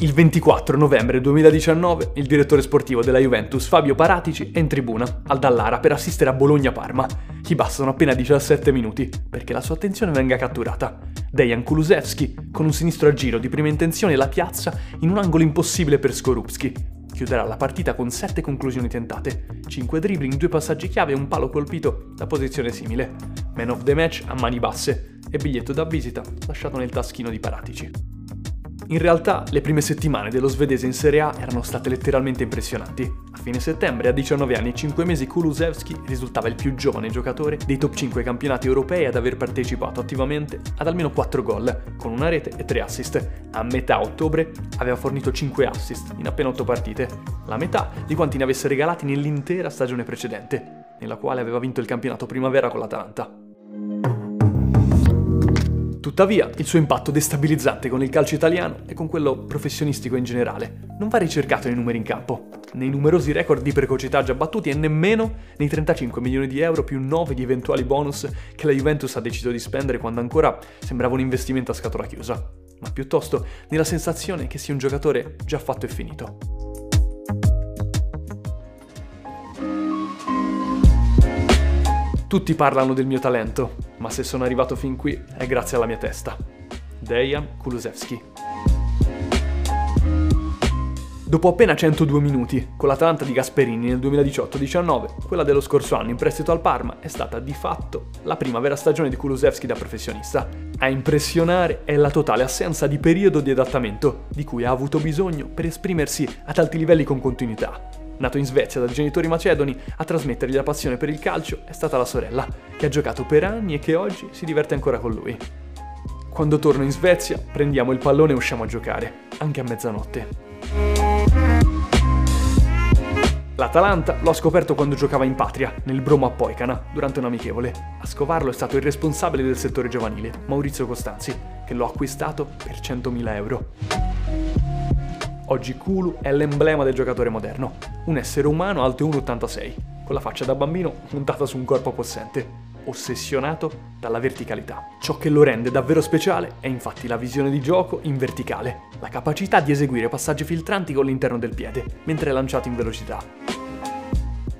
Il 24 novembre 2019 il direttore sportivo della Juventus Fabio Paratici è in tribuna al Dallara per assistere a Bologna-Parma. Gli bastano appena 17 minuti perché la sua attenzione venga catturata. Dejan Kulusevski con un sinistro a giro di prima intenzione la piazza in un angolo impossibile per Skorupski. Chiuderà la partita con 7 conclusioni tentate, 5 dribbling, 2 passaggi chiave e un palo colpito da posizione simile. Man of the match a mani basse e biglietto da visita lasciato nel taschino di Paratici. In realtà, le prime settimane dello svedese in Serie A erano state letteralmente impressionanti. A fine settembre, a 19 anni e 5 mesi, Kulusevski risultava il più giovane giocatore dei top 5 campionati europei ad aver partecipato attivamente ad almeno 4 gol, con una rete e 3 assist. A metà ottobre aveva fornito 5 assist in appena 8 partite, la metà di quanti ne avesse regalati nell'intera stagione precedente, nella quale aveva vinto il campionato primavera con l'Atalanta. Tuttavia, il suo impatto destabilizzante con il calcio italiano e con quello professionistico in generale non va ricercato nei numeri in campo, nei numerosi record di precocità già battuti e nemmeno nei 35 milioni di euro più 9 di eventuali bonus che la Juventus ha deciso di spendere quando ancora sembrava un investimento a scatola chiusa, ma piuttosto nella sensazione che sia un giocatore già fatto e finito. Tutti parlano del mio talento, ma se sono arrivato fin qui è grazie alla mia testa. Dejan Kulusevski. Dopo appena 102 minuti, con l'Atalanta di Gasperini nel 2018-19, quella dello scorso anno in prestito al Parma è stata di fatto la prima vera stagione di Kulusevski da professionista. A impressionare è la totale assenza di periodo di adattamento di cui ha avuto bisogno per esprimersi ad alti livelli con continuità. Nato in Svezia da genitori macedoni, a trasmettergli la passione per il calcio è stata la sorella, che ha giocato per anni e che oggi si diverte ancora con lui. Quando torno in Svezia, prendiamo il pallone e usciamo a giocare, anche a mezzanotte. L'Atalanta l'ho scoperto quando giocava in patria, nel Bromo a Poicana, durante un amichevole. A scovarlo è stato il responsabile del settore giovanile, Maurizio Costanzi, che l'ho acquistato per 100.000 euro. Oggi Kulu è l'emblema del giocatore moderno, un essere umano alto 1,86, con la faccia da bambino montata su un corpo possente, ossessionato dalla verticalità. Ciò che lo rende davvero speciale è infatti la visione di gioco in verticale, la capacità di eseguire passaggi filtranti con l'interno del piede, mentre è lanciato in velocità.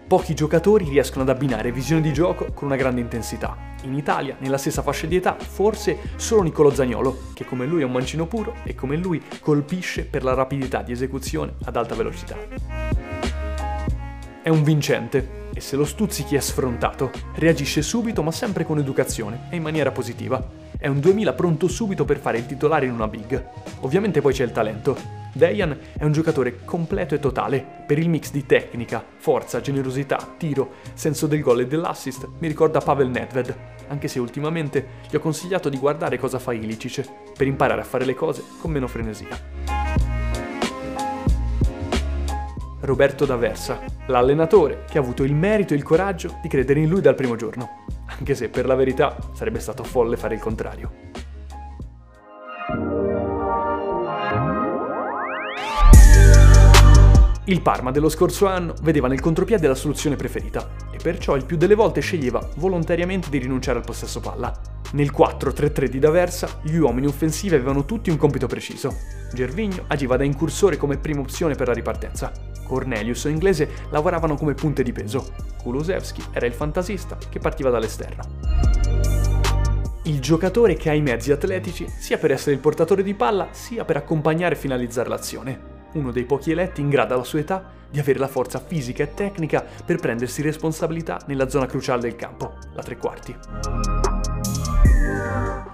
Pochi giocatori riescono ad abbinare visione di gioco con una grande intensità, in Italia, nella stessa fascia di età, forse solo Niccolò Zagnolo, che come lui è un mancino puro e come lui colpisce per la rapidità di esecuzione ad alta velocità. È un vincente e se lo stuzzichi è sfrontato, reagisce subito ma sempre con educazione e in maniera positiva. È un 2000 pronto subito per fare il titolare in una big. Ovviamente poi c'è il talento, Dejan è un giocatore completo e totale, per il mix di tecnica, forza, generosità, tiro, senso del gol e dell'assist mi ricorda Pavel Nedved, anche se ultimamente gli ho consigliato di guardare cosa fa Ilicic, per imparare a fare le cose con meno frenesia. Roberto D'Aversa, l'allenatore che ha avuto il merito e il coraggio di credere in lui dal primo giorno, anche se per la verità sarebbe stato folle fare il contrario. Il Parma dello scorso anno vedeva nel contropiede la soluzione preferita e perciò il più delle volte sceglieva volontariamente di rinunciare al possesso palla. Nel 4-3-3 di D'Aversa gli uomini offensivi avevano tutti un compito preciso. Gervigno agiva da incursore come prima opzione per la ripartenza. Cornelius e Inglese lavoravano come punte di peso. Kulusevski era il fantasista che partiva dall'esterno. Il giocatore che ha i mezzi atletici sia per essere il portatore di palla sia per accompagnare e finalizzare l'azione uno dei pochi eletti in grado alla sua età di avere la forza fisica e tecnica per prendersi responsabilità nella zona cruciale del campo, la tre quarti.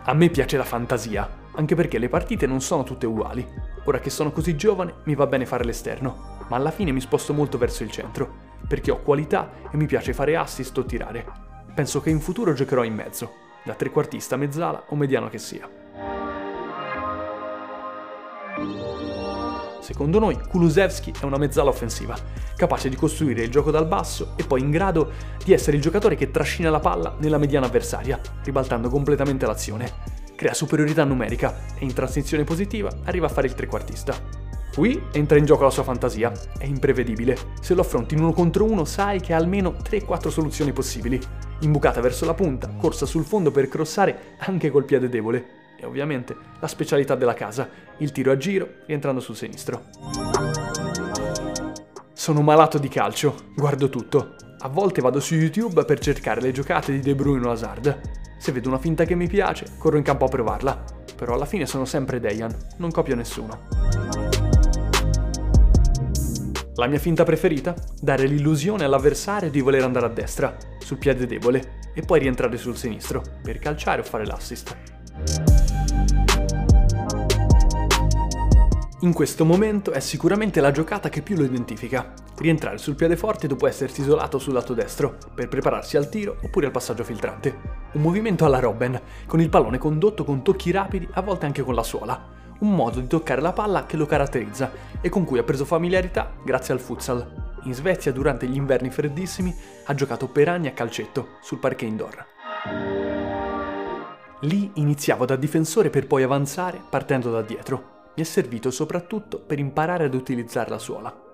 A me piace la fantasia, anche perché le partite non sono tutte uguali. Ora che sono così giovane mi va bene fare l'esterno, ma alla fine mi sposto molto verso il centro, perché ho qualità e mi piace fare assist o tirare. Penso che in futuro giocherò in mezzo, da trequartista, mezzala o mediano che sia. Secondo noi, Kulusevski è una mezzala offensiva, capace di costruire il gioco dal basso e poi in grado di essere il giocatore che trascina la palla nella mediana avversaria, ribaltando completamente l'azione. Crea superiorità numerica e in transizione positiva arriva a fare il trequartista. Qui entra in gioco la sua fantasia, è imprevedibile. Se lo affronti in uno contro uno sai che ha almeno 3-4 soluzioni possibili. Imbucata verso la punta, corsa sul fondo per crossare anche col piede debole, e ovviamente la specialità della casa, il tiro a giro rientrando sul sinistro. Sono malato di calcio, guardo tutto. A volte vado su YouTube per cercare le giocate di De Bruyne o Hazard. Se vedo una finta che mi piace, corro in campo a provarla. Però alla fine sono sempre Dejan, non copio nessuno. La mia finta preferita? Dare l'illusione all'avversario di voler andare a destra, sul piede debole, e poi rientrare sul sinistro, per calciare o fare l'assist. In questo momento è sicuramente la giocata che più lo identifica. Rientrare sul piede forte dopo essersi isolato sul lato destro, per prepararsi al tiro oppure al passaggio filtrante. Un movimento alla Robben, con il pallone condotto con tocchi rapidi, a volte anche con la suola, un modo di toccare la palla che lo caratterizza e con cui ha preso familiarità grazie al futsal. In Svezia durante gli inverni freddissimi ha giocato per anni a calcetto sul parquet indoor. Lì iniziavo da difensore per poi avanzare partendo da dietro. Mi è servito soprattutto per imparare ad utilizzare la suola.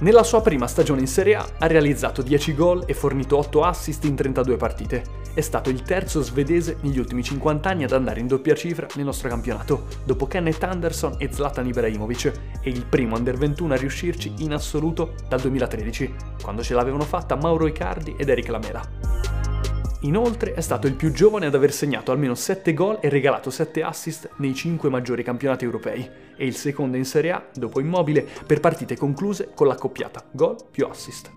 Nella sua prima stagione in Serie A ha realizzato 10 gol e fornito 8 assist in 32 partite. È stato il terzo svedese negli ultimi 50 anni ad andare in doppia cifra nel nostro campionato, dopo Kenneth Anderson e Zlatan Ibrahimovic, e il primo under 21 a riuscirci in assoluto dal 2013, quando ce l'avevano fatta Mauro Icardi ed Eric Lamela. Inoltre è stato il più giovane ad aver segnato almeno 7 gol e regalato 7 assist nei 5 maggiori campionati europei e il secondo in Serie A, dopo Immobile, per partite concluse con l'accoppiata gol più assist.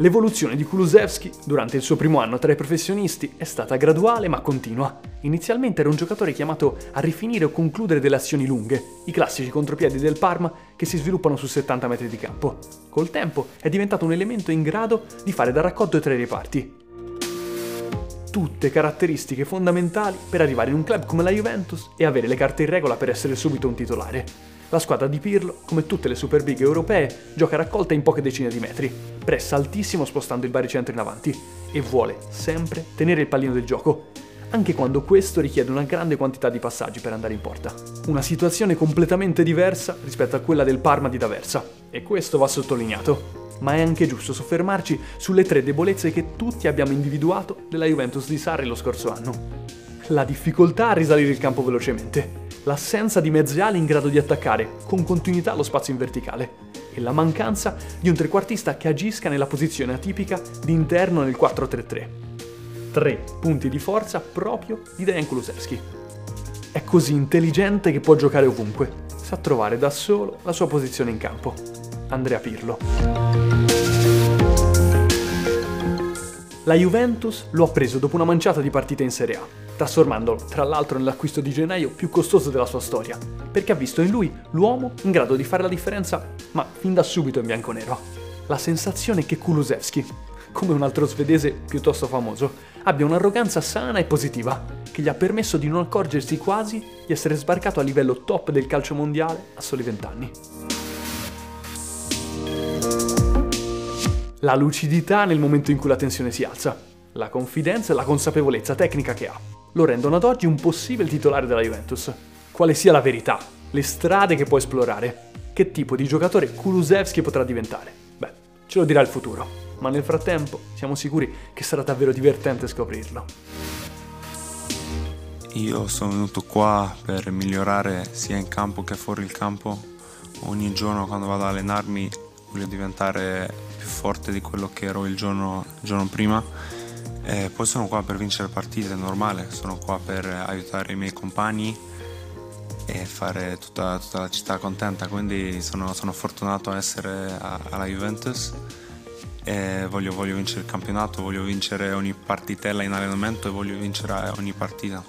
L'evoluzione di Kulusevski durante il suo primo anno tra i professionisti è stata graduale ma continua. Inizialmente era un giocatore chiamato a rifinire o concludere delle azioni lunghe, i classici contropiedi del Parma che si sviluppano su 70 metri di campo. Col tempo è diventato un elemento in grado di fare da raccordo tra i reparti. Tutte caratteristiche fondamentali per arrivare in un club come la Juventus e avere le carte in regola per essere subito un titolare. La squadra di Pirlo, come tutte le super big europee, gioca raccolta in poche decine di metri, pressa altissimo spostando il baricentro in avanti e vuole sempre tenere il pallino del gioco, anche quando questo richiede una grande quantità di passaggi per andare in porta. Una situazione completamente diversa rispetto a quella del Parma di D'Aversa, e questo va sottolineato. Ma è anche giusto soffermarci sulle tre debolezze che tutti abbiamo individuato della Juventus di Sarri lo scorso anno. La difficoltà a risalire il campo velocemente, l'assenza di mezze ali in grado di attaccare con continuità lo spazio in verticale e la mancanza di un trequartista che agisca nella posizione atipica di interno nel 4-3-3. Tre punti di forza proprio di Dejan Kulusevski. È così intelligente che può giocare ovunque, sa trovare da solo la sua posizione in campo. Andrea Pirlo. La Juventus lo ha preso dopo una manciata di partite in Serie A trasformandolo tra l'altro nell'acquisto di gennaio più costoso della sua storia, perché ha visto in lui l'uomo in grado di fare la differenza, ma fin da subito in bianco-nero. La sensazione che Kulusevski, come un altro svedese piuttosto famoso, abbia un'arroganza sana e positiva, che gli ha permesso di non accorgersi quasi di essere sbarcato a livello top del calcio mondiale a soli vent'anni. La lucidità nel momento in cui la tensione si alza, la confidenza e la consapevolezza tecnica che ha lo rendono ad oggi un possibile titolare della Juventus. Quale sia la verità, le strade che può esplorare, che tipo di giocatore Kulusevski potrà diventare? Beh, ce lo dirà il futuro, ma nel frattempo siamo sicuri che sarà davvero divertente scoprirlo. Io sono venuto qua per migliorare sia in campo che fuori il campo. Ogni giorno quando vado ad allenarmi voglio diventare più forte di quello che ero il giorno, il giorno prima eh, poi sono qua per vincere partite, è normale, sono qua per aiutare i miei compagni e fare tutta, tutta la città contenta, quindi sono, sono fortunato a essere a, alla Juventus voglio, voglio vincere il campionato, voglio vincere ogni partitella in allenamento e voglio vincere ogni partita.